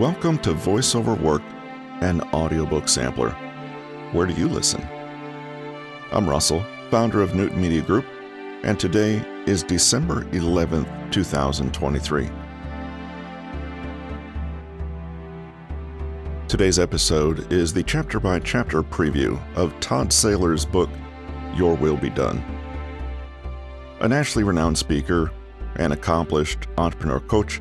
Welcome to VoiceOver Work, an audiobook sampler. Where do you listen? I'm Russell, founder of Newton Media Group, and today is December 11th, 2023. Today's episode is the chapter by chapter preview of Todd Saylor's book, Your Will Be Done. A nationally renowned speaker, an accomplished entrepreneur coach,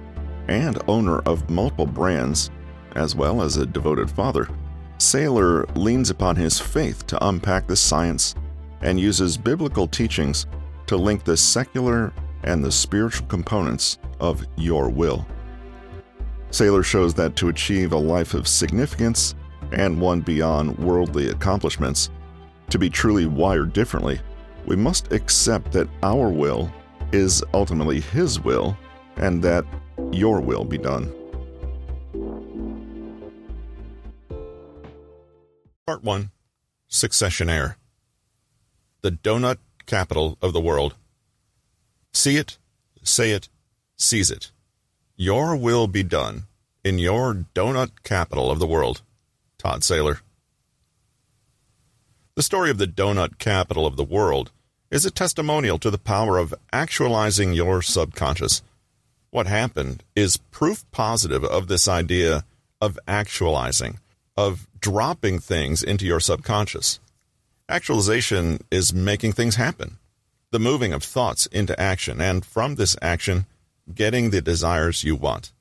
and owner of multiple brands, as well as a devoted father, Saylor leans upon his faith to unpack the science and uses biblical teachings to link the secular and the spiritual components of your will. Saylor shows that to achieve a life of significance and one beyond worldly accomplishments, to be truly wired differently, we must accept that our will is ultimately His will and that your will be done. Part 1 Successionaire The Donut Capital of the World. See it, say it, seize it. Your will be done in your donut capital of the world. Todd Saylor. The story of the donut capital of the world is a testimonial to the power of actualizing your subconscious. What happened is proof positive of this idea of actualizing, of dropping things into your subconscious. Actualization is making things happen, the moving of thoughts into action, and from this action, getting the desires you want.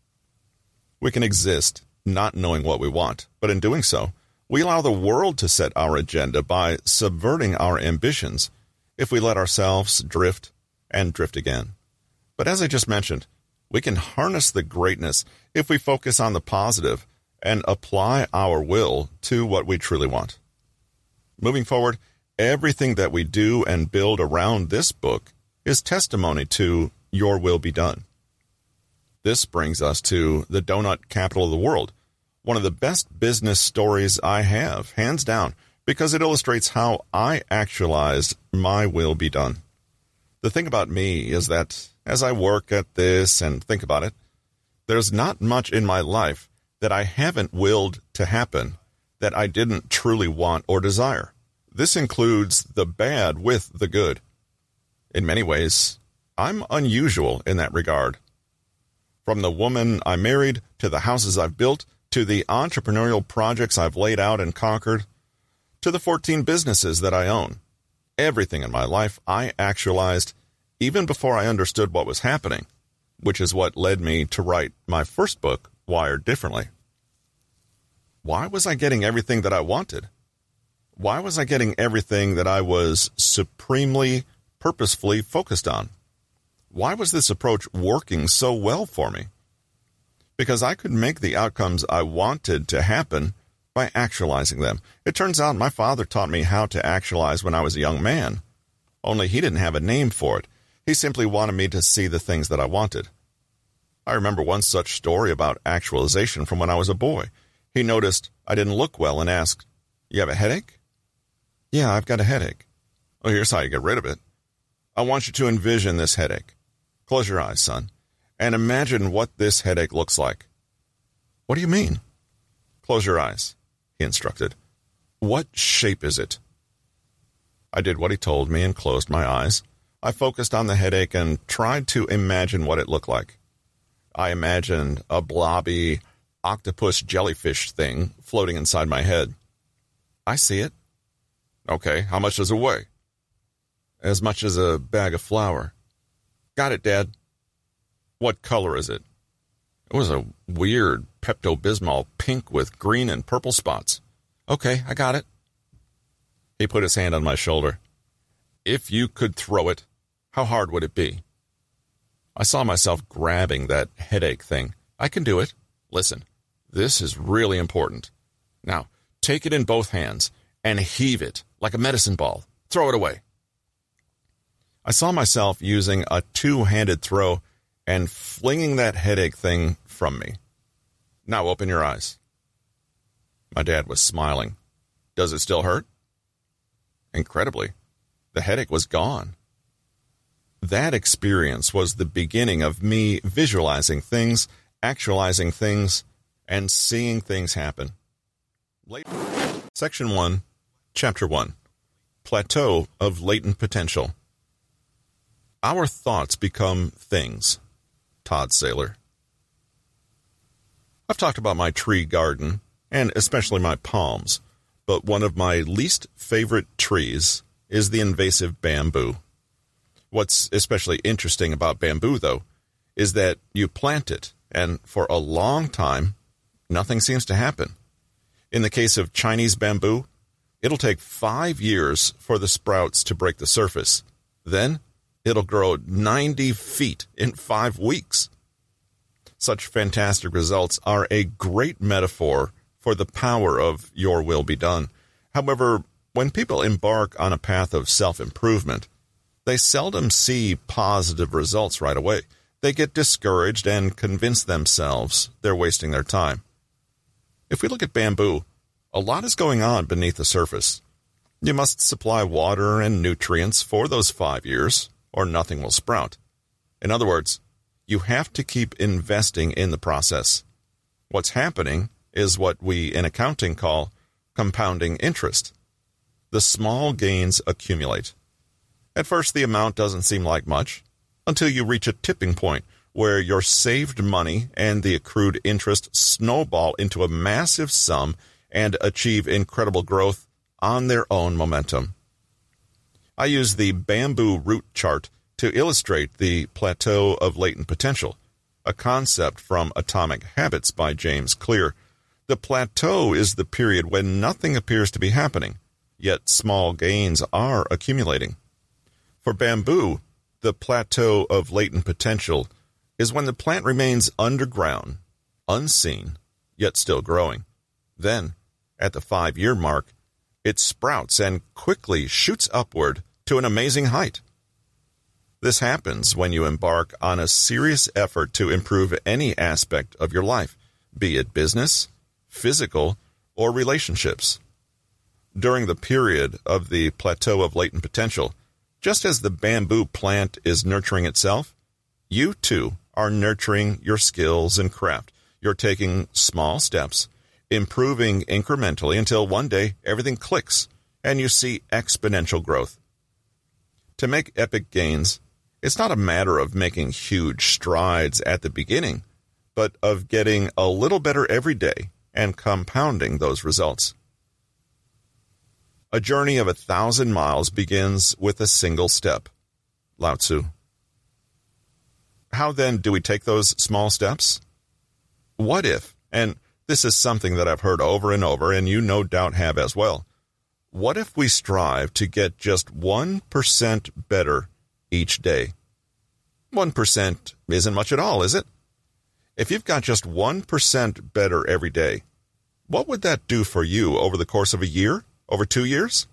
We can exist not knowing what we want, but in doing so, we allow the world to set our agenda by subverting our ambitions if we let ourselves drift and drift again. But as I just mentioned, we can harness the greatness if we focus on the positive and apply our will to what we truly want. Moving forward, everything that we do and build around this book is testimony to Your Will Be Done. This brings us to the donut capital of the world, one of the best business stories I have, hands down, because it illustrates how I actualized my will be done. The thing about me is that as I work at this and think about it, there's not much in my life that I haven't willed to happen that I didn't truly want or desire. This includes the bad with the good. In many ways, I'm unusual in that regard. From the woman I married, to the houses I've built, to the entrepreneurial projects I've laid out and conquered, to the 14 businesses that I own. Everything in my life I actualized even before I understood what was happening, which is what led me to write my first book, Wired Differently. Why was I getting everything that I wanted? Why was I getting everything that I was supremely, purposefully focused on? Why was this approach working so well for me? Because I could make the outcomes I wanted to happen by actualizing them. It turns out my father taught me how to actualize when I was a young man. Only he didn't have a name for it. He simply wanted me to see the things that I wanted. I remember one such story about actualization from when I was a boy. He noticed I didn't look well and asked, You have a headache? Yeah, I've got a headache. Well, here's how you get rid of it. I want you to envision this headache. Close your eyes, son, and imagine what this headache looks like. What do you mean? Close your eyes, he instructed. What shape is it? I did what he told me and closed my eyes. I focused on the headache and tried to imagine what it looked like. I imagined a blobby octopus jellyfish thing floating inside my head. I see it. Okay, how much does it weigh? As much as a bag of flour. Got it, Dad. What color is it? It was a weird Pepto Bismol pink with green and purple spots. Okay, I got it. He put his hand on my shoulder. If you could throw it, how hard would it be? I saw myself grabbing that headache thing. I can do it. Listen, this is really important. Now, take it in both hands and heave it like a medicine ball. Throw it away. I saw myself using a two handed throw and flinging that headache thing from me. Now open your eyes. My dad was smiling. Does it still hurt? Incredibly, the headache was gone. That experience was the beginning of me visualizing things, actualizing things, and seeing things happen. Section 1, Chapter 1 Plateau of Latent Potential. Our thoughts become things. Todd Saylor. I've talked about my tree garden, and especially my palms, but one of my least favorite trees is the invasive bamboo. What's especially interesting about bamboo, though, is that you plant it, and for a long time, nothing seems to happen. In the case of Chinese bamboo, it'll take five years for the sprouts to break the surface. Then it'll grow 90 feet in five weeks. Such fantastic results are a great metaphor for the power of your will be done. However, when people embark on a path of self improvement, they seldom see positive results right away. They get discouraged and convince themselves they're wasting their time. If we look at bamboo, a lot is going on beneath the surface. You must supply water and nutrients for those five years, or nothing will sprout. In other words, you have to keep investing in the process. What's happening is what we in accounting call compounding interest. The small gains accumulate. At first, the amount doesn't seem like much until you reach a tipping point where your saved money and the accrued interest snowball into a massive sum and achieve incredible growth on their own momentum. I use the bamboo root chart to illustrate the plateau of latent potential, a concept from Atomic Habits by James Clear. The plateau is the period when nothing appears to be happening, yet small gains are accumulating. For bamboo, the plateau of latent potential is when the plant remains underground, unseen, yet still growing. Then, at the five year mark, it sprouts and quickly shoots upward to an amazing height. This happens when you embark on a serious effort to improve any aspect of your life, be it business, physical, or relationships. During the period of the plateau of latent potential, just as the bamboo plant is nurturing itself, you too are nurturing your skills and craft. You're taking small steps, improving incrementally until one day everything clicks and you see exponential growth. To make epic gains, it's not a matter of making huge strides at the beginning, but of getting a little better every day and compounding those results. A journey of a thousand miles begins with a single step. Lao Tzu. How then do we take those small steps? What if, and this is something that I've heard over and over, and you no doubt have as well, what if we strive to get just 1% better each day. 1% isn't much at all, is it? If you've got just 1% better every day, what would that do for you over the course of a year? Over two years?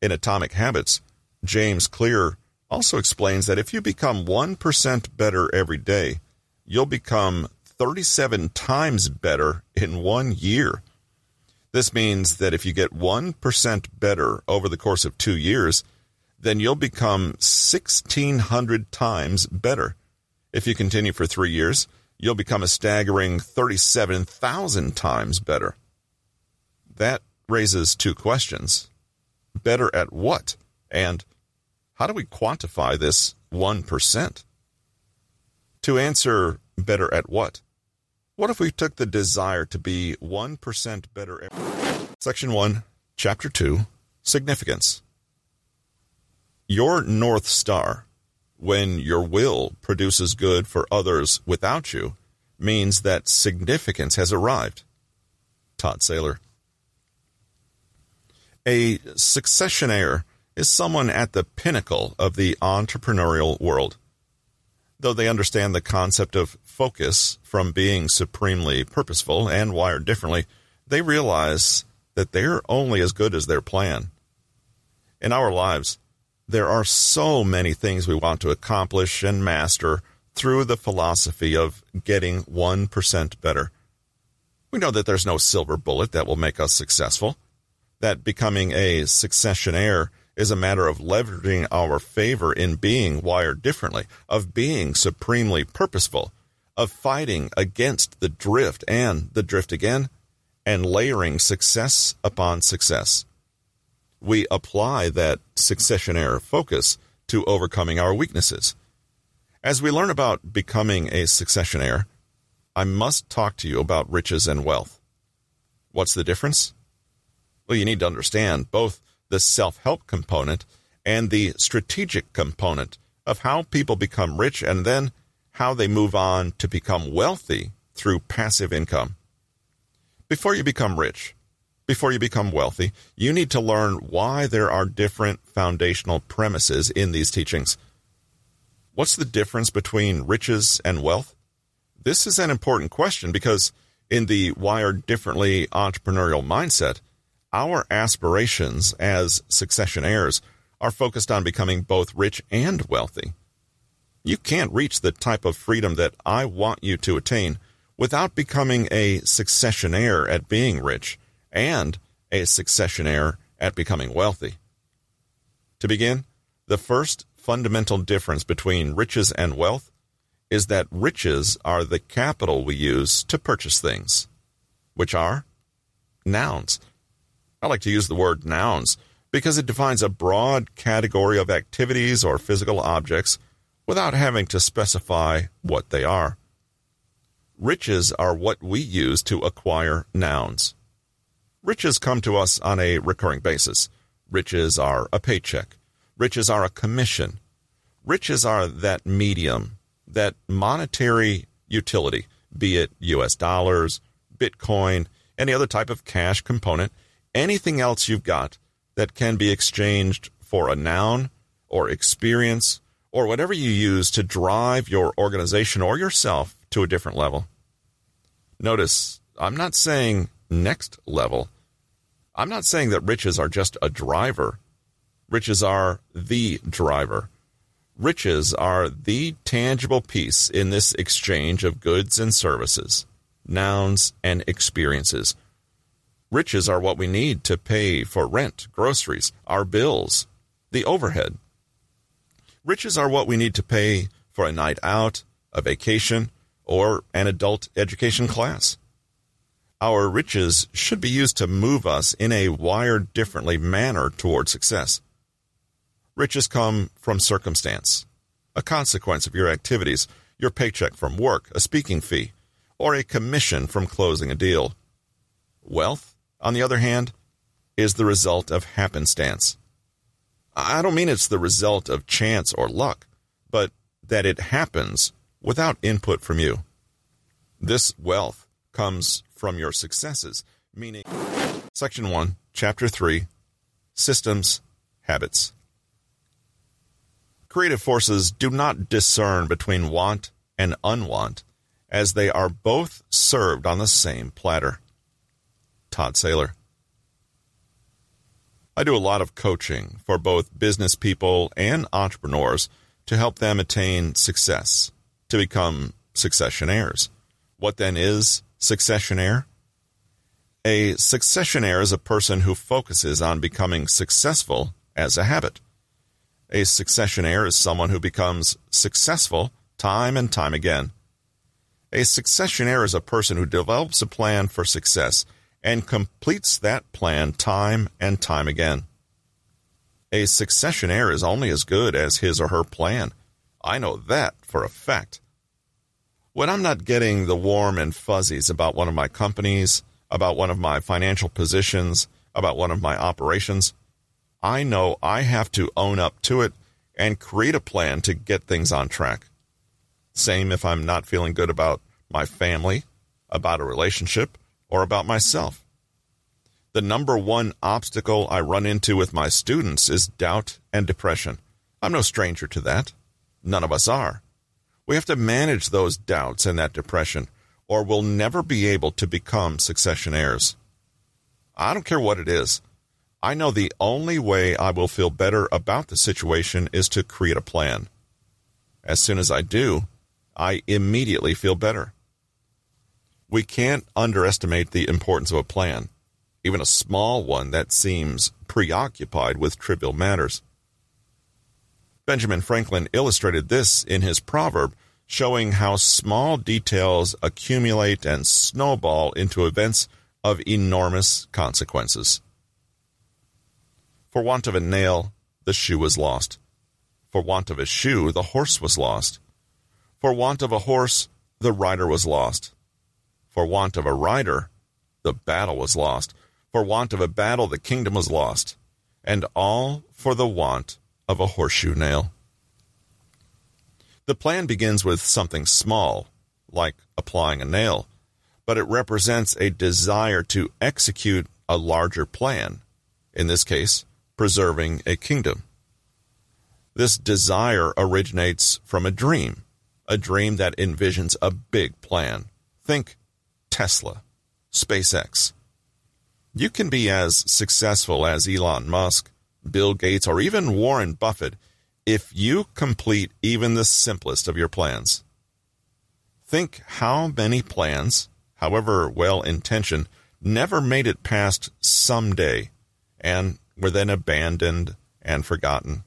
In Atomic Habits, James Clear also explains that if you become 1% better every day, you'll become 37 times better in one year. This means that if you get 1% better over the course of two years, then you'll become 1,600 times better. If you continue for three years, you'll become a staggering 37,000 times better. That raises two questions. Better at what? And how do we quantify this 1%? To answer better at what, what if we took the desire to be 1% better? Section 1, Chapter 2 Significance. Your North Star, when your will produces good for others without you, means that significance has arrived. Todd Saylor. A successionaire is someone at the pinnacle of the entrepreneurial world. Though they understand the concept of focus from being supremely purposeful and wired differently, they realize that they're only as good as their plan. In our lives, there are so many things we want to accomplish and master through the philosophy of getting 1% better. We know that there's no silver bullet that will make us successful, that becoming a successionaire is a matter of leveraging our favor in being wired differently, of being supremely purposeful, of fighting against the drift and the drift again, and layering success upon success. We apply that successionaire focus to overcoming our weaknesses. As we learn about becoming a successionaire, I must talk to you about riches and wealth. What's the difference? Well, you need to understand both the self help component and the strategic component of how people become rich and then how they move on to become wealthy through passive income. Before you become rich, before you become wealthy, you need to learn why there are different foundational premises in these teachings. What's the difference between riches and wealth? This is an important question because in the wired differently entrepreneurial mindset, our aspirations as successionaires are focused on becoming both rich and wealthy. You can't reach the type of freedom that I want you to attain without becoming a successionaire at being rich and a successionaire at becoming wealthy. To begin, the first fundamental difference between riches and wealth is that riches are the capital we use to purchase things, which are nouns. I like to use the word nouns because it defines a broad category of activities or physical objects without having to specify what they are. Riches are what we use to acquire nouns. Riches come to us on a recurring basis. Riches are a paycheck. Riches are a commission. Riches are that medium that monetary utility, be it US dollars, Bitcoin, any other type of cash component, anything else you've got that can be exchanged for a noun or experience or whatever you use to drive your organization or yourself to a different level. Notice, I'm not saying next level. I'm not saying that riches are just a driver. Riches are the driver. Riches are the tangible piece in this exchange of goods and services, nouns and experiences. Riches are what we need to pay for rent, groceries, our bills, the overhead. Riches are what we need to pay for a night out, a vacation, or an adult education class. Our riches should be used to move us in a wired differently manner toward success. Riches come from circumstance, a consequence of your activities, your paycheck from work, a speaking fee, or a commission from closing a deal. Wealth, on the other hand, is the result of happenstance. I don't mean it's the result of chance or luck, but that it happens without input from you. This wealth comes from your successes, meaning Section 1, Chapter 3 Systems, Habits. Creative forces do not discern between want and unwant, as they are both served on the same platter. Todd Saylor. I do a lot of coaching for both business people and entrepreneurs to help them attain success, to become successionaires. What then is successionaire? A successionaire is a person who focuses on becoming successful as a habit. A successionaire is someone who becomes successful time and time again. A successionaire is a person who develops a plan for success and completes that plan time and time again. A successionaire is only as good as his or her plan. I know that for a fact. When I'm not getting the warm and fuzzies about one of my companies, about one of my financial positions, about one of my operations, I know I have to own up to it and create a plan to get things on track. Same if I'm not feeling good about my family, about a relationship, or about myself. The number one obstacle I run into with my students is doubt and depression. I'm no stranger to that. None of us are. We have to manage those doubts and that depression, or we'll never be able to become successionaires. I don't care what it is. I know the only way I will feel better about the situation is to create a plan. As soon as I do, I immediately feel better. We can't underestimate the importance of a plan, even a small one that seems preoccupied with trivial matters. Benjamin Franklin illustrated this in his proverb showing how small details accumulate and snowball into events of enormous consequences. For want of a nail, the shoe was lost. For want of a shoe, the horse was lost. For want of a horse, the rider was lost. For want of a rider, the battle was lost. For want of a battle, the kingdom was lost. And all for the want of a horseshoe nail. The plan begins with something small, like applying a nail, but it represents a desire to execute a larger plan, in this case, preserving a kingdom. This desire originates from a dream, a dream that envisions a big plan. Think Tesla, SpaceX. You can be as successful as Elon Musk, Bill Gates, or even Warren Buffett if you complete even the simplest of your plans. Think how many plans, however well intentioned, never made it past someday and were then abandoned and forgotten.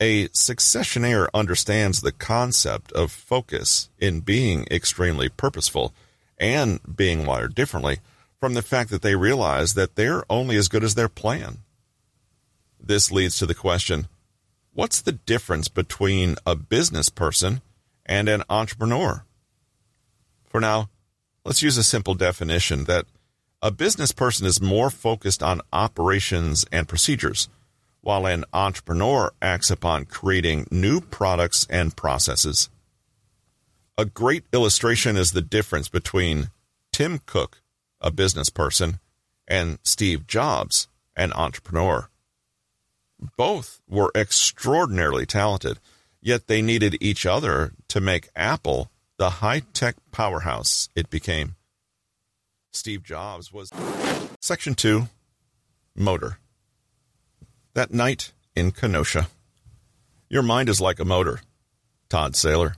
A successionaire understands the concept of focus in being extremely purposeful and being wired differently from the fact that they realize that they're only as good as their plan. This leads to the question what's the difference between a business person and an entrepreneur? For now, let's use a simple definition that a business person is more focused on operations and procedures, while an entrepreneur acts upon creating new products and processes. A great illustration is the difference between Tim Cook, a business person, and Steve Jobs, an entrepreneur. Both were extraordinarily talented, yet they needed each other to make Apple the high tech powerhouse it became. Steve Jobs was. Section 2 Motor. That night in Kenosha. Your mind is like a motor. Todd Saylor.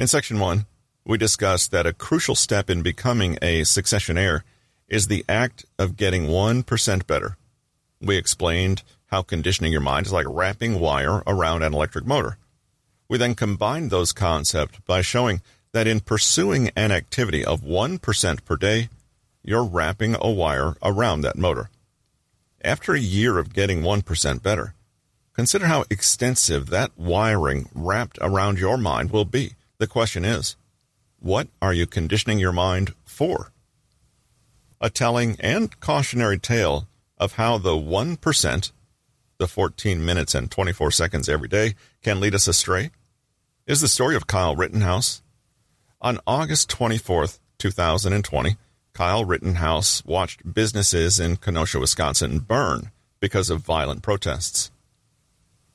In Section 1, we discussed that a crucial step in becoming a successionaire is the act of getting 1% better. We explained how conditioning your mind is like wrapping wire around an electric motor. We then combined those concepts by showing that in pursuing an activity of 1% per day, you're wrapping a wire around that motor. After a year of getting 1% better, consider how extensive that wiring wrapped around your mind will be. The question is, what are you conditioning your mind for? A telling and cautionary tale of how the 1%, the 14 minutes and 24 seconds every day, can lead us astray is the story of Kyle Rittenhouse. On August 24th, 2020, Kyle Rittenhouse watched businesses in Kenosha, Wisconsin burn because of violent protests.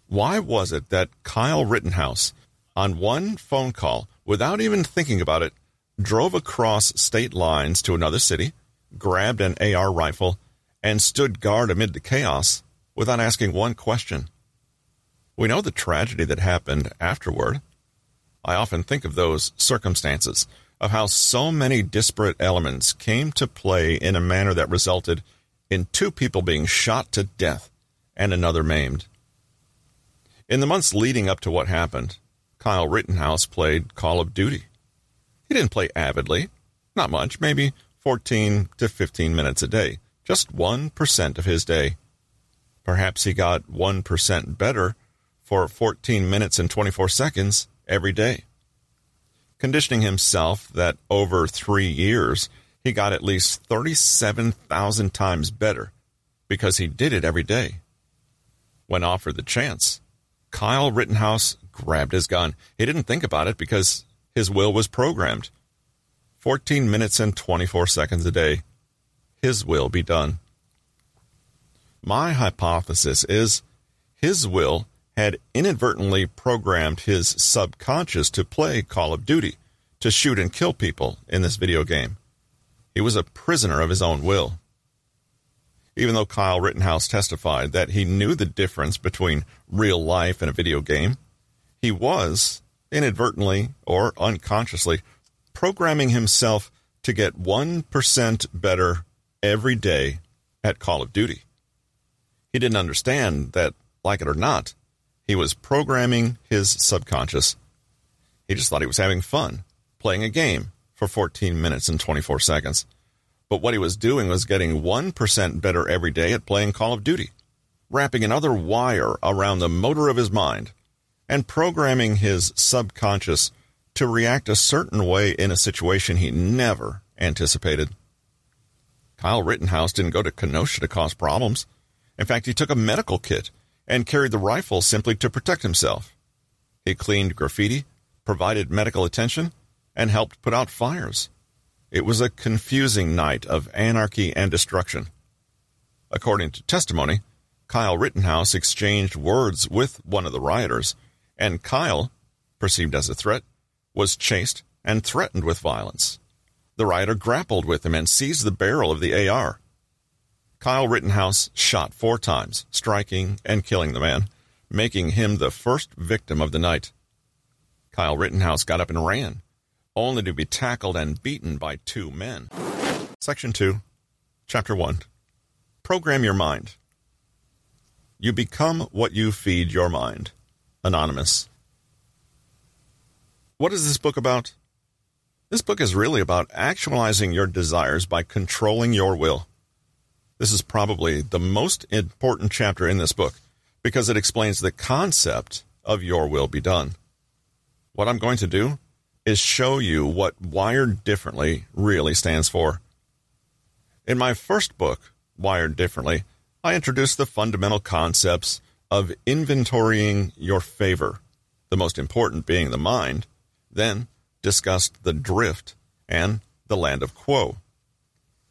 Why was it that Kyle Rittenhouse, on one phone call, without even thinking about it, drove across state lines to another city, grabbed an AR rifle, and stood guard amid the chaos without asking one question. We know the tragedy that happened afterward. I often think of those circumstances, of how so many disparate elements came to play in a manner that resulted in two people being shot to death and another maimed. In the months leading up to what happened, Kyle Rittenhouse played Call of Duty. He didn't play avidly, not much, maybe 14 to 15 minutes a day just 1% of his day. Perhaps he got 1% better for 14 minutes and 24 seconds every day. Conditioning himself that over three years he got at least 37,000 times better because he did it every day. When offered the chance, Kyle Rittenhouse grabbed his gun. He didn't think about it because his will was programmed. 14 minutes and 24 seconds a day his will be done. My hypothesis is His will had inadvertently programmed His subconscious to play Call of Duty, to shoot and kill people in this video game. He was a prisoner of his own will. Even though Kyle Rittenhouse testified that he knew the difference between real life and a video game, he was, inadvertently or unconsciously, programming himself to get 1% better every day at Call of Duty. He didn't understand that, like it or not, He was programming his subconscious. He just thought he was having fun, playing a game for 14 minutes and 24 seconds. But what he was doing was getting 1% better every day at playing Call of Duty, wrapping another wire around the motor of his mind, and programming his subconscious to react a certain way in a situation he never anticipated. Kyle Rittenhouse didn't go to Kenosha to cause problems. In fact, he took a medical kit and carried the rifle simply to protect himself. He cleaned graffiti, provided medical attention, and helped put out fires. It was a confusing night of anarchy and destruction. According to testimony, Kyle Rittenhouse exchanged words with one of the rioters, and Kyle, perceived as a threat, was chased and threatened with violence. The rioter grappled with him and seized the barrel of the AR. Kyle Rittenhouse shot four times, striking and killing the man, making him the first victim of the night. Kyle Rittenhouse got up and ran, only to be tackled and beaten by two men. Section 2, Chapter 1 Program Your Mind. You become what you feed your mind. Anonymous. What is this book about? This book is really about actualizing your desires by controlling your will. This is probably the most important chapter in this book because it explains the concept of your will be done. What I'm going to do is show you what Wired Differently really stands for. In my first book, Wired Differently, I introduced the fundamental concepts of inventorying your favor, the most important being the mind, then discussed the drift and the land of Quo.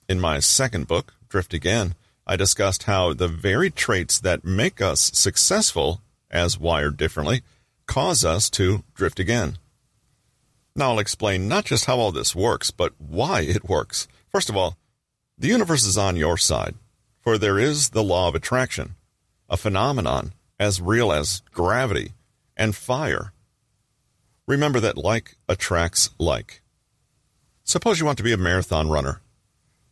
In my second book, Drift Again, I discussed how the very traits that make us successful as wired differently cause us to drift again. Now I'll explain not just how all this works, but why it works. First of all, the universe is on your side, for there is the law of attraction, a phenomenon as real as gravity and fire. Remember that like attracts like. Suppose you want to be a marathon runner.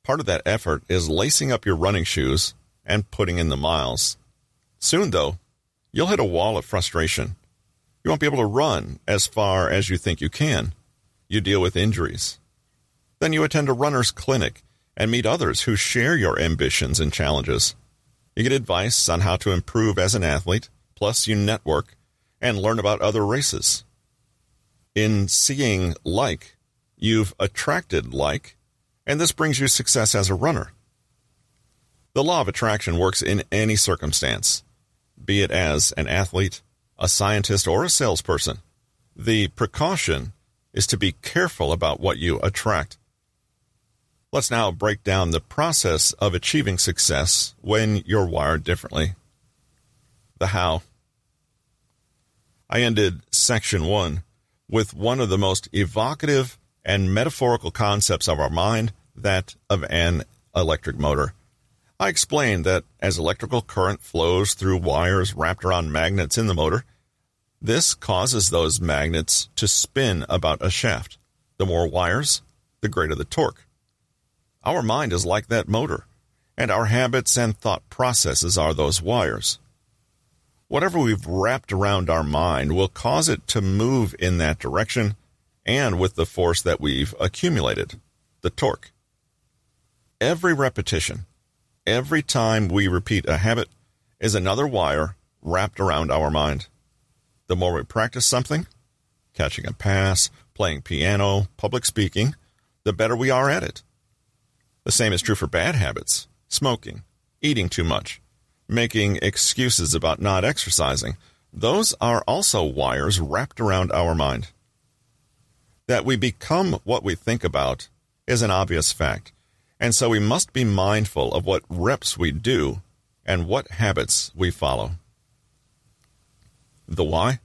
Part of that effort is lacing up your running shoes and putting in the miles. Soon, though, you'll hit a wall of frustration. You won't be able to run as far as you think you can. You deal with injuries. Then you attend a runner's clinic and meet others who share your ambitions and challenges. You get advice on how to improve as an athlete, plus you network and learn about other races. In seeing like, you've attracted like, and this brings you success as a runner. The law of attraction works in any circumstance, be it as an athlete, a scientist, or a salesperson. The precaution is to be careful about what you attract. Let's now break down the process of achieving success when you're wired differently. The how. I ended section one with one of the most evocative and metaphorical concepts of our mind, that of an electric motor. I explained that as electrical current flows through wires wrapped around magnets in the motor, this causes those magnets to spin about a shaft. The more wires, the greater the torque. Our mind is like that motor, and our habits and thought processes are those wires. Whatever we've wrapped around our mind will cause it to move in that direction and with the force that we've accumulated, the torque. Every repetition, every time we repeat a habit, is another wire wrapped around our mind. The more we practice something, catching a pass, playing piano, public speaking, the better we are at it. The same is true for bad habits smoking, eating too much, making excuses about not exercising. Those are also wires wrapped around our mind. That we become what we think about is an obvious fact, and so we must be mindful of what reps we do and what habits we follow. The why?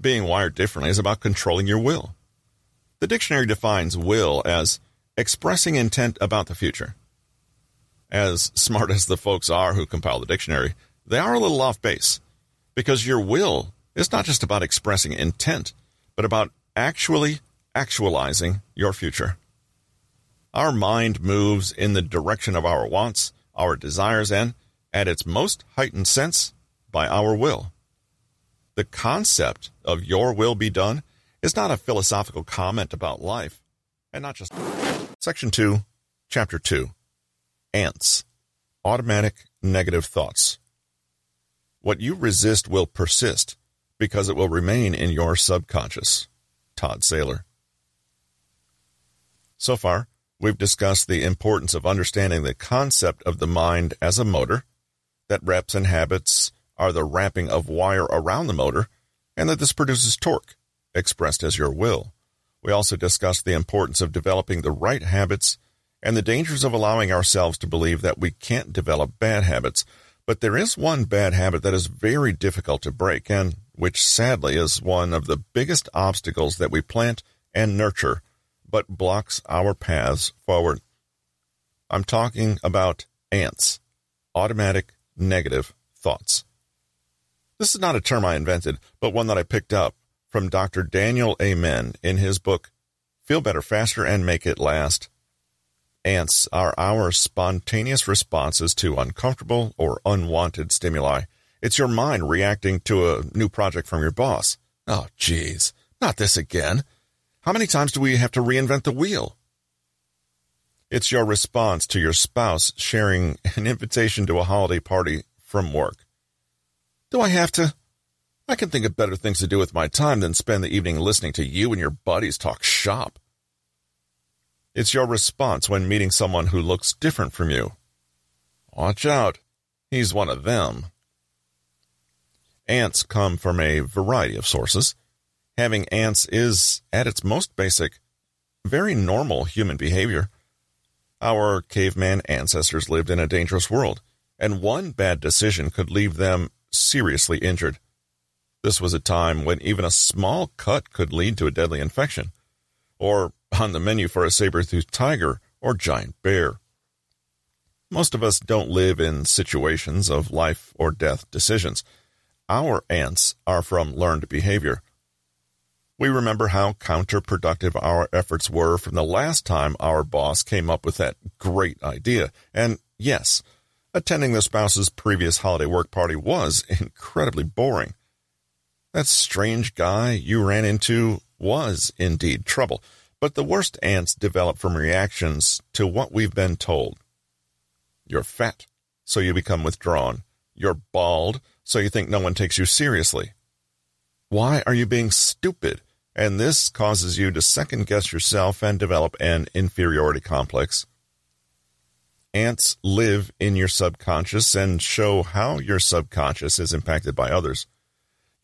Being wired differently is about controlling your will. The dictionary defines will as expressing intent about the future. As smart as the folks are who compile the dictionary, they are a little off base because your will is not just about expressing intent, but about actually actualizing your future. Our mind moves in the direction of our wants, our desires, and, at its most heightened sense, by our will. The concept of your will be done is not a philosophical comment about life, and not just. Section 2, Chapter 2 Ants Automatic Negative Thoughts. What you resist will persist because it will remain in your subconscious. Todd Saylor. So far, we've discussed the importance of understanding the concept of the mind as a motor, that reps and habits are the wrapping of wire around the motor, and that this produces torque, expressed as your will. We also discussed the importance of developing the right habits and the dangers of allowing ourselves to believe that we can't develop bad habits. But there is one bad habit that is very difficult to break, and which sadly is one of the biggest obstacles that we plant and nurture but blocks our paths forward. I'm talking about ants, automatic negative thoughts. This is not a term I invented, but one that I picked up from Dr. Daniel Amen in his book, Feel Better Faster and Make It Last. Ants are our spontaneous responses to uncomfortable or unwanted stimuli. It's your mind reacting to a new project from your boss. Oh, geez, not this again. How many times do we have to reinvent the wheel? It's your response to your spouse sharing an invitation to a holiday party from work. Do I have to? I can think of better things to do with my time than spend the evening listening to you and your buddies talk shop. It's your response when meeting someone who looks different from you. Watch out. He's one of them. Ants come from a variety of sources having ants is, at its most basic, very normal human behavior. Our caveman ancestors lived in a dangerous world, and one bad decision could leave them seriously injured. This was a time when even a small cut could lead to a deadly infection, or on the menu for a saber-toothed tiger or giant bear. Most of us don't live in situations of life or death decisions. Our ants are from learned behavior. We remember how counterproductive our efforts were from the last time our boss came up with that great idea. And yes, attending the spouse's previous holiday work party was incredibly boring. That strange guy you ran into was indeed trouble, but the worst ants develop from reactions to what we've been told. You're fat, so you become withdrawn. You're bald, so you think no one takes you seriously. Why are you being stupid? And this causes you to second guess yourself and develop an inferiority complex. Ants live in your subconscious and show how your subconscious is impacted by others.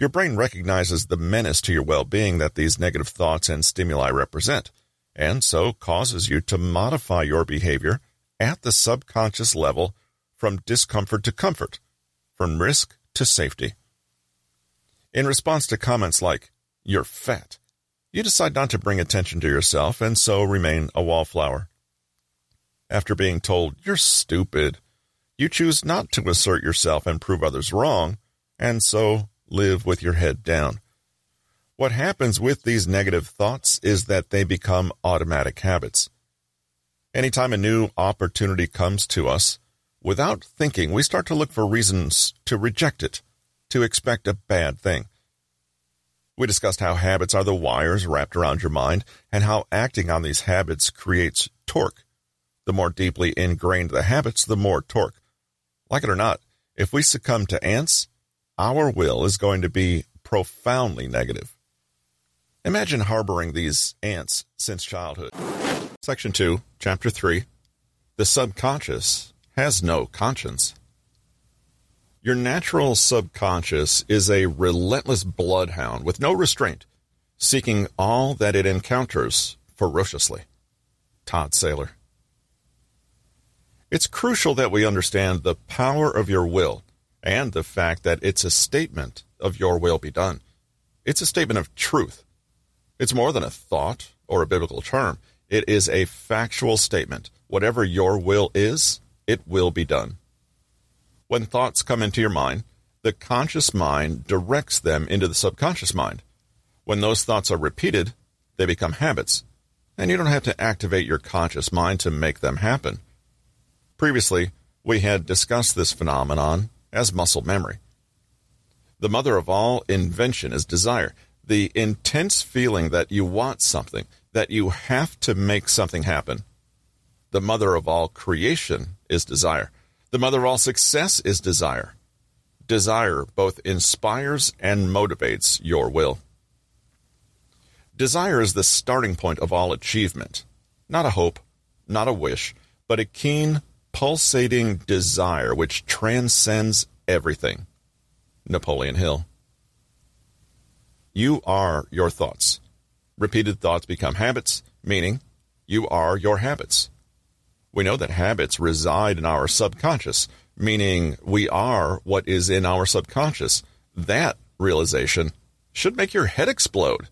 Your brain recognizes the menace to your well being that these negative thoughts and stimuli represent, and so causes you to modify your behavior at the subconscious level from discomfort to comfort, from risk to safety. In response to comments like, you're fat, you decide not to bring attention to yourself and so remain a wallflower. After being told, you're stupid, you choose not to assert yourself and prove others wrong, and so live with your head down. What happens with these negative thoughts is that they become automatic habits. Anytime a new opportunity comes to us, without thinking, we start to look for reasons to reject it to expect a bad thing. We discussed how habits are the wires wrapped around your mind and how acting on these habits creates torque. The more deeply ingrained the habits, the more torque. Like it or not, if we succumb to ants, our will is going to be profoundly negative. Imagine harboring these ants since childhood. Section 2, Chapter 3 The subconscious has no conscience. Your natural subconscious is a relentless bloodhound with no restraint, seeking all that it encounters ferociously. Todd Saylor. It's crucial that we understand the power of your will and the fact that it's a statement of your will be done. It's a statement of truth. It's more than a thought or a biblical term. It is a factual statement. Whatever your will is, it will be done. When thoughts come into your mind, the conscious mind directs them into the subconscious mind. When those thoughts are repeated, they become habits, and you don't have to activate your conscious mind to make them happen. Previously, we had discussed this phenomenon as muscle memory. The mother of all invention is desire. The intense feeling that you want something, that you have to make something happen. The mother of all creation is desire. The mother of all success is desire. Desire both inspires and motivates your will. Desire is the starting point of all achievement. Not a hope, not a wish, but a keen, pulsating desire which transcends everything. Napoleon Hill. You are your thoughts. Repeated thoughts become habits, meaning you are your habits. We know that habits reside in our subconscious, meaning we are what is in our subconscious. That realization should make your head explode.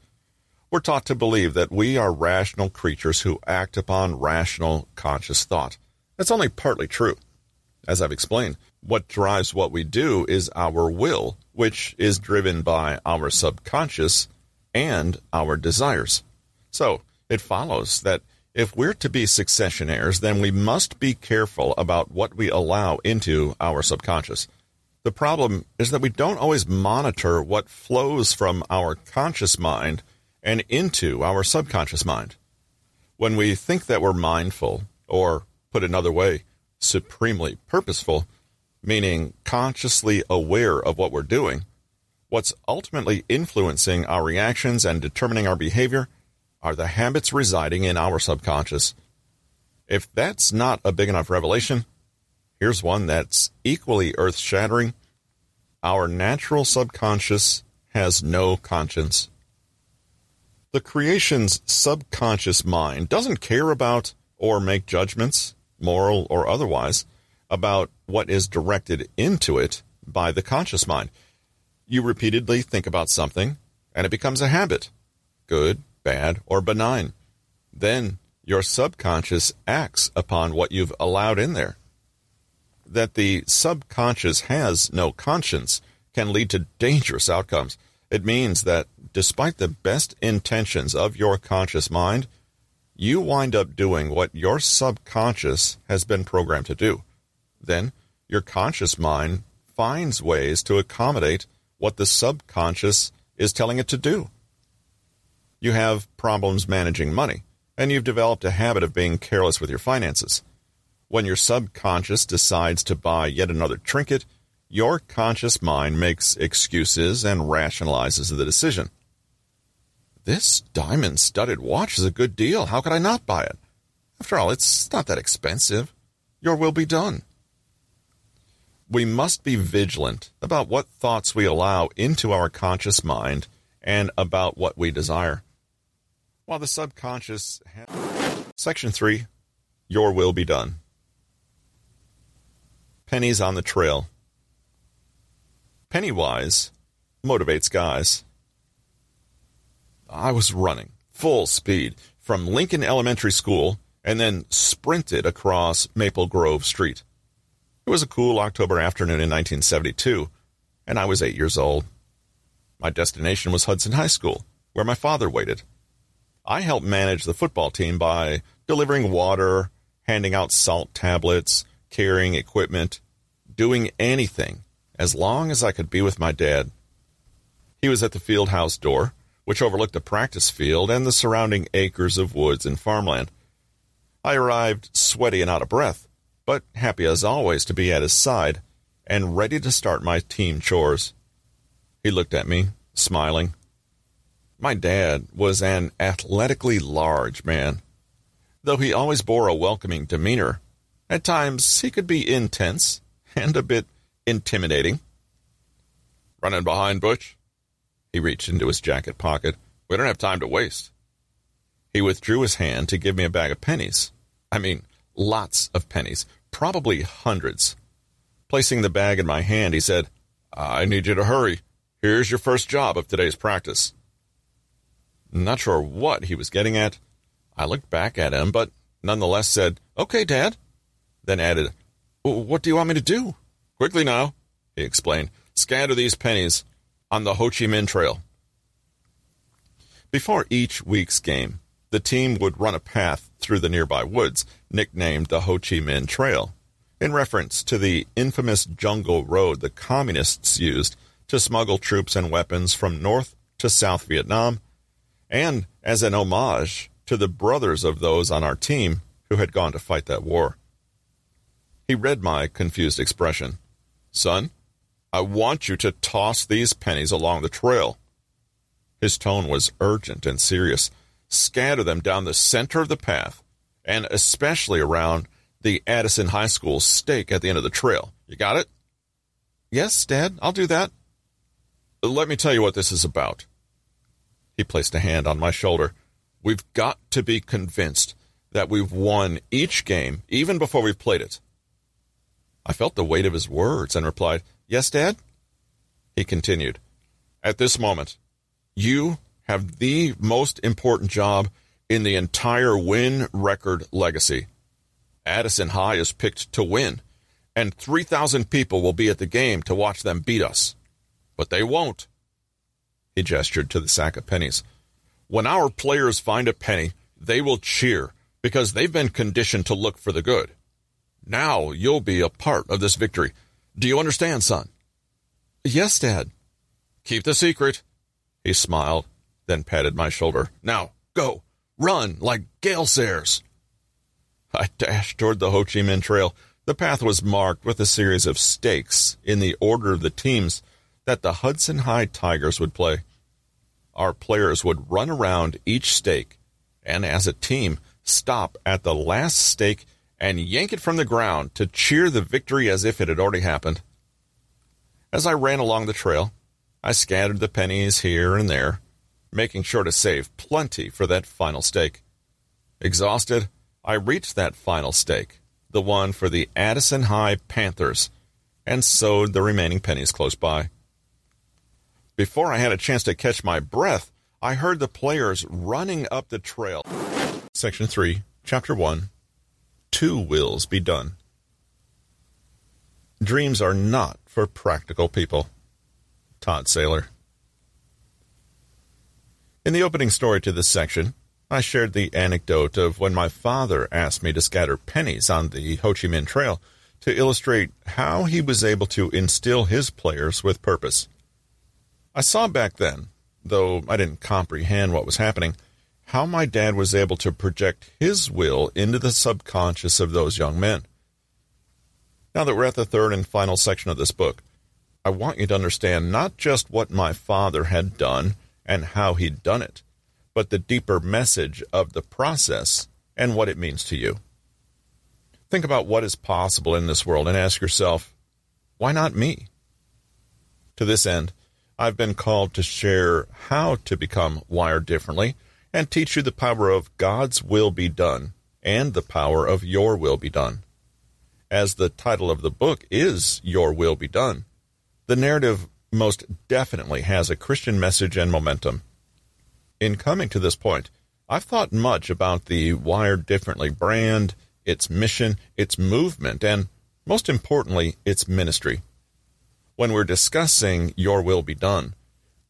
We're taught to believe that we are rational creatures who act upon rational conscious thought. That's only partly true. As I've explained, what drives what we do is our will, which is driven by our subconscious and our desires. So, it follows that if we're to be successionaires, then we must be careful about what we allow into our subconscious. The problem is that we don't always monitor what flows from our conscious mind and into our subconscious mind. When we think that we're mindful, or put another way, supremely purposeful, meaning consciously aware of what we're doing, what's ultimately influencing our reactions and determining our behavior are the habits residing in our subconscious. If that's not a big enough revelation, here's one that's equally earth shattering. Our natural subconscious has no conscience. The creation's subconscious mind doesn't care about or make judgments, moral or otherwise, about what is directed into it by the conscious mind. You repeatedly think about something, and it becomes a habit, good, bad, or benign. Then your subconscious acts upon what you've allowed in there. That the subconscious has no conscience can lead to dangerous outcomes. It means that despite the best intentions of your conscious mind, you wind up doing what your subconscious has been programmed to do. Then your conscious mind finds ways to accommodate what the subconscious is telling it to do. You have problems managing money, and you've developed a habit of being careless with your finances. When your subconscious decides to buy yet another trinket, your conscious mind makes excuses and rationalizes the decision. This diamond studded watch is a good deal. How could I not buy it? After all, it's not that expensive. Your will be done. We must be vigilant about what thoughts we allow into our conscious mind and about what we desire. While the subconscious. Has... Section 3 Your Will Be Done. Pennies on the Trail. Pennywise motivates guys. I was running full speed from Lincoln Elementary School and then sprinted across Maple Grove Street. It was a cool October afternoon in 1972, and I was eight years old. My destination was Hudson High School, where my father waited. I helped manage the football team by delivering water, handing out salt tablets, carrying equipment, doing anything as long as I could be with my dad. He was at the field house door, which overlooked the practice field and the surrounding acres of woods and farmland. I arrived sweaty and out of breath, but happy as always to be at his side and ready to start my team chores. He looked at me, smiling. My dad was an athletically large man. Though he always bore a welcoming demeanor, at times he could be intense and a bit intimidating. Running behind, Butch? He reached into his jacket pocket. We don't have time to waste. He withdrew his hand to give me a bag of pennies. I mean, lots of pennies, probably hundreds. Placing the bag in my hand, he said, I need you to hurry. Here's your first job of today's practice. Not sure what he was getting at. I looked back at him, but nonetheless said, Okay, Dad. Then added, What do you want me to do? Quickly now, he explained. Scatter these pennies on the Ho Chi Minh Trail. Before each week's game, the team would run a path through the nearby woods, nicknamed the Ho Chi Minh Trail, in reference to the infamous jungle road the communists used to smuggle troops and weapons from North to South Vietnam, and as an homage to the brothers of those on our team who had gone to fight that war. He read my confused expression. Son, I want you to toss these pennies along the trail. His tone was urgent and serious. Scatter them down the center of the path, and especially around the Addison High School stake at the end of the trail. You got it? Yes, Dad, I'll do that. Let me tell you what this is about. He placed a hand on my shoulder. We've got to be convinced that we've won each game, even before we've played it. I felt the weight of his words and replied, Yes, Dad? He continued, At this moment, you have the most important job in the entire win record legacy. Addison High is picked to win, and 3,000 people will be at the game to watch them beat us. But they won't. He gestured to the sack of pennies. When our players find a penny, they will cheer because they've been conditioned to look for the good. Now you'll be a part of this victory. Do you understand, son? Yes, Dad. Keep the secret. He smiled, then patted my shoulder. Now, go. Run like Gale Sayers. I dashed toward the Ho Chi Minh Trail. The path was marked with a series of stakes in the order of the teams that the Hudson High Tigers would play. Our players would run around each stake and, as a team, stop at the last stake and yank it from the ground to cheer the victory as if it had already happened. As I ran along the trail, I scattered the pennies here and there, making sure to save plenty for that final stake. Exhausted, I reached that final stake, the one for the Addison High Panthers, and sowed the remaining pennies close by. Before I had a chance to catch my breath, I heard the players running up the trail. Section 3, Chapter 1 Two Wills Be Done. Dreams are not for practical people. Todd Saylor. In the opening story to this section, I shared the anecdote of when my father asked me to scatter pennies on the Ho Chi Minh Trail to illustrate how he was able to instill his players with purpose. I saw back then, though I didn't comprehend what was happening, how my dad was able to project his will into the subconscious of those young men. Now that we're at the third and final section of this book, I want you to understand not just what my father had done and how he'd done it, but the deeper message of the process and what it means to you. Think about what is possible in this world and ask yourself, why not me? To this end, I've been called to share how to become wired differently and teach you the power of God's will be done and the power of your will be done. As the title of the book is Your Will Be Done, the narrative most definitely has a Christian message and momentum. In coming to this point, I've thought much about the Wired Differently brand, its mission, its movement, and most importantly, its ministry. When we're discussing Your Will Be Done,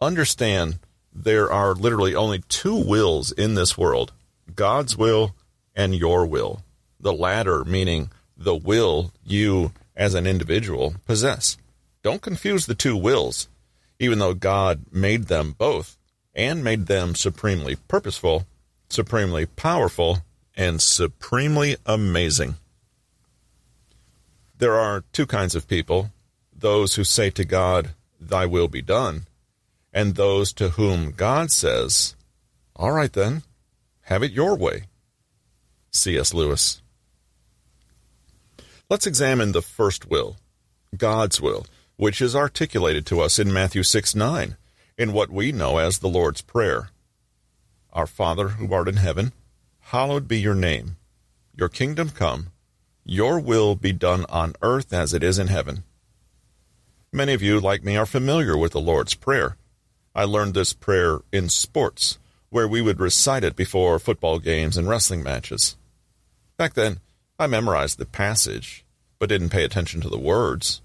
understand there are literally only two wills in this world God's will and your will. The latter meaning the will you, as an individual, possess. Don't confuse the two wills. Even though God made them both, and made them supremely purposeful, supremely powerful, and supremely amazing. There are two kinds of people those who say to God, Thy will be done, and those to whom God says, All right then, have it your way. C.S. Lewis. Let's examine the first will, God's will, which is articulated to us in Matthew 6 9 in what we know as the Lord's Prayer. Our Father who art in heaven, hallowed be your name. Your kingdom come, your will be done on earth as it is in heaven. Many of you, like me, are familiar with the Lord's Prayer. I learned this prayer in sports, where we would recite it before football games and wrestling matches. Back then, I memorized the passage, but didn't pay attention to the words.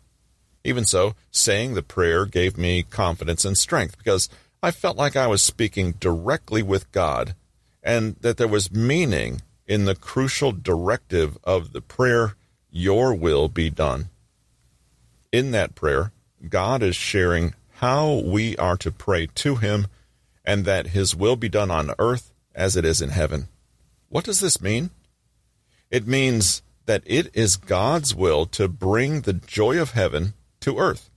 Even so, saying the prayer gave me confidence and strength because I felt like I was speaking directly with God and that there was meaning in the crucial directive of the prayer, Your will be done. In that prayer, God is sharing how we are to pray to him and that his will be done on earth as it is in heaven. What does this mean? It means that it is God's will to bring the joy of heaven to earth.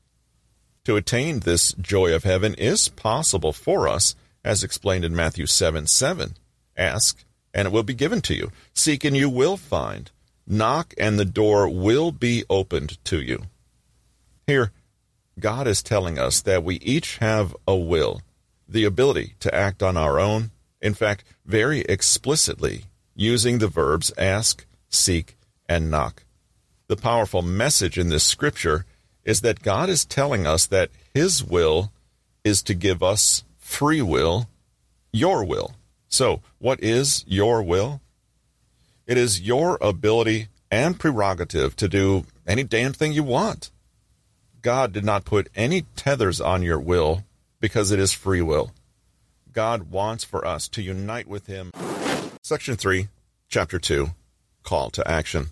To attain this joy of heaven is possible for us, as explained in Matthew 7 7. Ask, and it will be given to you. Seek, and you will find. Knock, and the door will be opened to you. Here, God is telling us that we each have a will, the ability to act on our own, in fact, very explicitly, using the verbs ask, seek, and knock. The powerful message in this scripture is that God is telling us that His will is to give us free will, your will. So, what is your will? It is your ability and prerogative to do any damn thing you want. God did not put any tethers on your will because it is free will. God wants for us to unite with Him. Section 3, Chapter 2 Call to Action.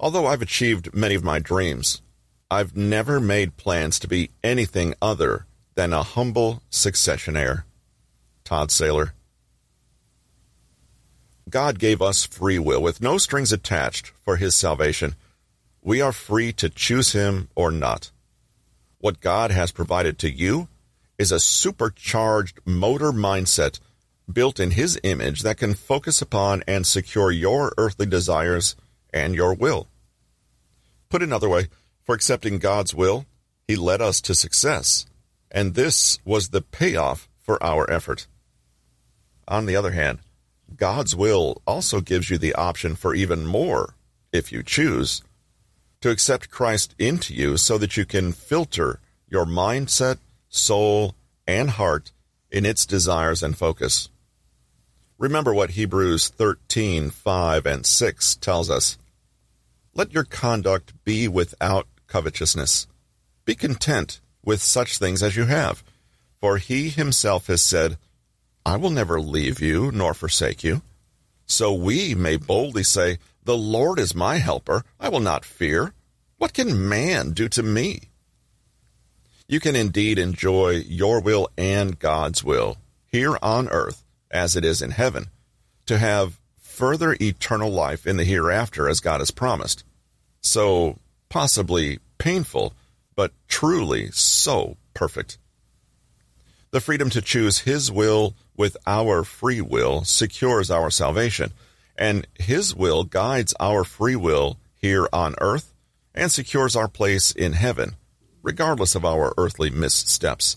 Although I've achieved many of my dreams, I've never made plans to be anything other than a humble successionaire. Todd Saylor. God gave us free will with no strings attached for his salvation. We are free to choose him or not. What God has provided to you is a supercharged motor mindset built in his image that can focus upon and secure your earthly desires and your will. Put another way, for accepting God's will, he led us to success, and this was the payoff for our effort. On the other hand, God's will also gives you the option for even more, if you choose, to accept Christ into you so that you can filter your mindset, soul, and heart in its desires and focus. Remember what Hebrews 13, 5, and 6 tells us. Let your conduct be without covetousness. Be content with such things as you have. For he himself has said, I will never leave you nor forsake you. So we may boldly say, The Lord is my helper. I will not fear. What can man do to me? You can indeed enjoy your will and God's will here on earth as it is in heaven, to have further eternal life in the hereafter as God has promised. So, possibly painful, but truly so perfect. The freedom to choose His will with our free will secures our salvation, and His will guides our free will here on earth and secures our place in heaven, regardless of our earthly missteps.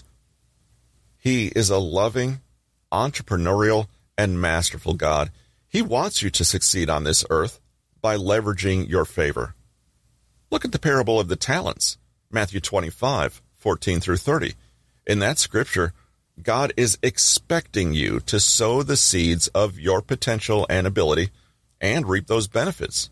He is a loving, entrepreneurial, and masterful God. He wants you to succeed on this earth by leveraging your favor. Look at the parable of the talents, Matthew 25, 14 through 30. In that scripture, God is expecting you to sow the seeds of your potential and ability and reap those benefits.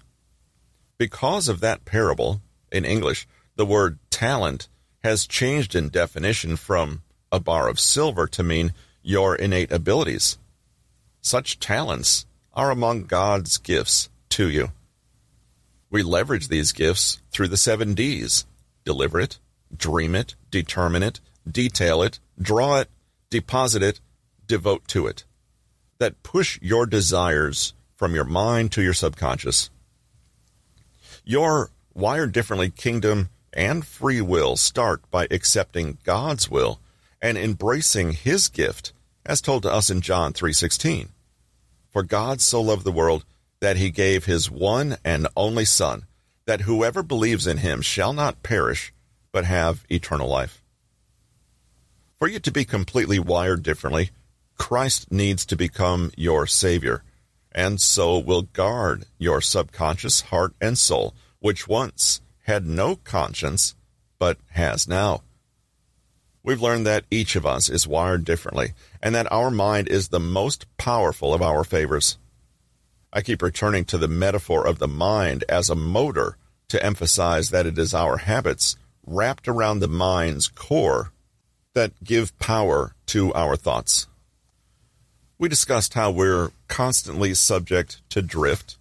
Because of that parable, in English, the word talent has changed in definition from a bar of silver to mean your innate abilities. Such talents are among God's gifts to you. We leverage these gifts through the seven D's deliver it, dream it, determine it, detail it, draw it, deposit it, devote to it. That push your desires from your mind to your subconscious. Your wired differently kingdom and free will start by accepting God's will and embracing his gift as told to us in John 3:16. For God so loved the world that he gave his one and only son that whoever believes in him shall not perish but have eternal life. For you to be completely wired differently, Christ needs to become your savior and so will guard your subconscious heart and soul which once had no conscience but has now. We've learned that each of us is wired differently, and that our mind is the most powerful of our favors. I keep returning to the metaphor of the mind as a motor to emphasize that it is our habits wrapped around the mind's core that give power to our thoughts. We discussed how we're constantly subject to drift,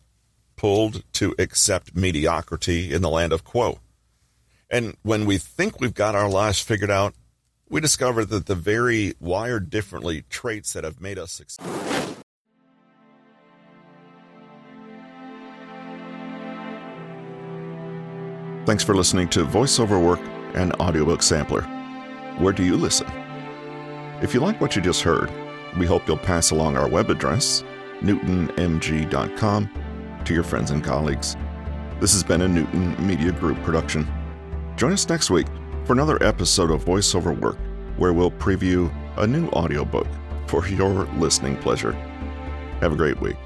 pulled to accept mediocrity in the land of quo And when we think we've got our lives figured out, we discover that the very wired differently traits that have made us successful. Thanks for listening to VoiceOver Work and Audiobook Sampler. Where do you listen? If you like what you just heard, we hope you'll pass along our web address, newtonmg.com, to your friends and colleagues. This has been a Newton Media Group production. Join us next week for another episode of VoiceOver Work, where we'll preview a new audiobook for your listening pleasure. Have a great week.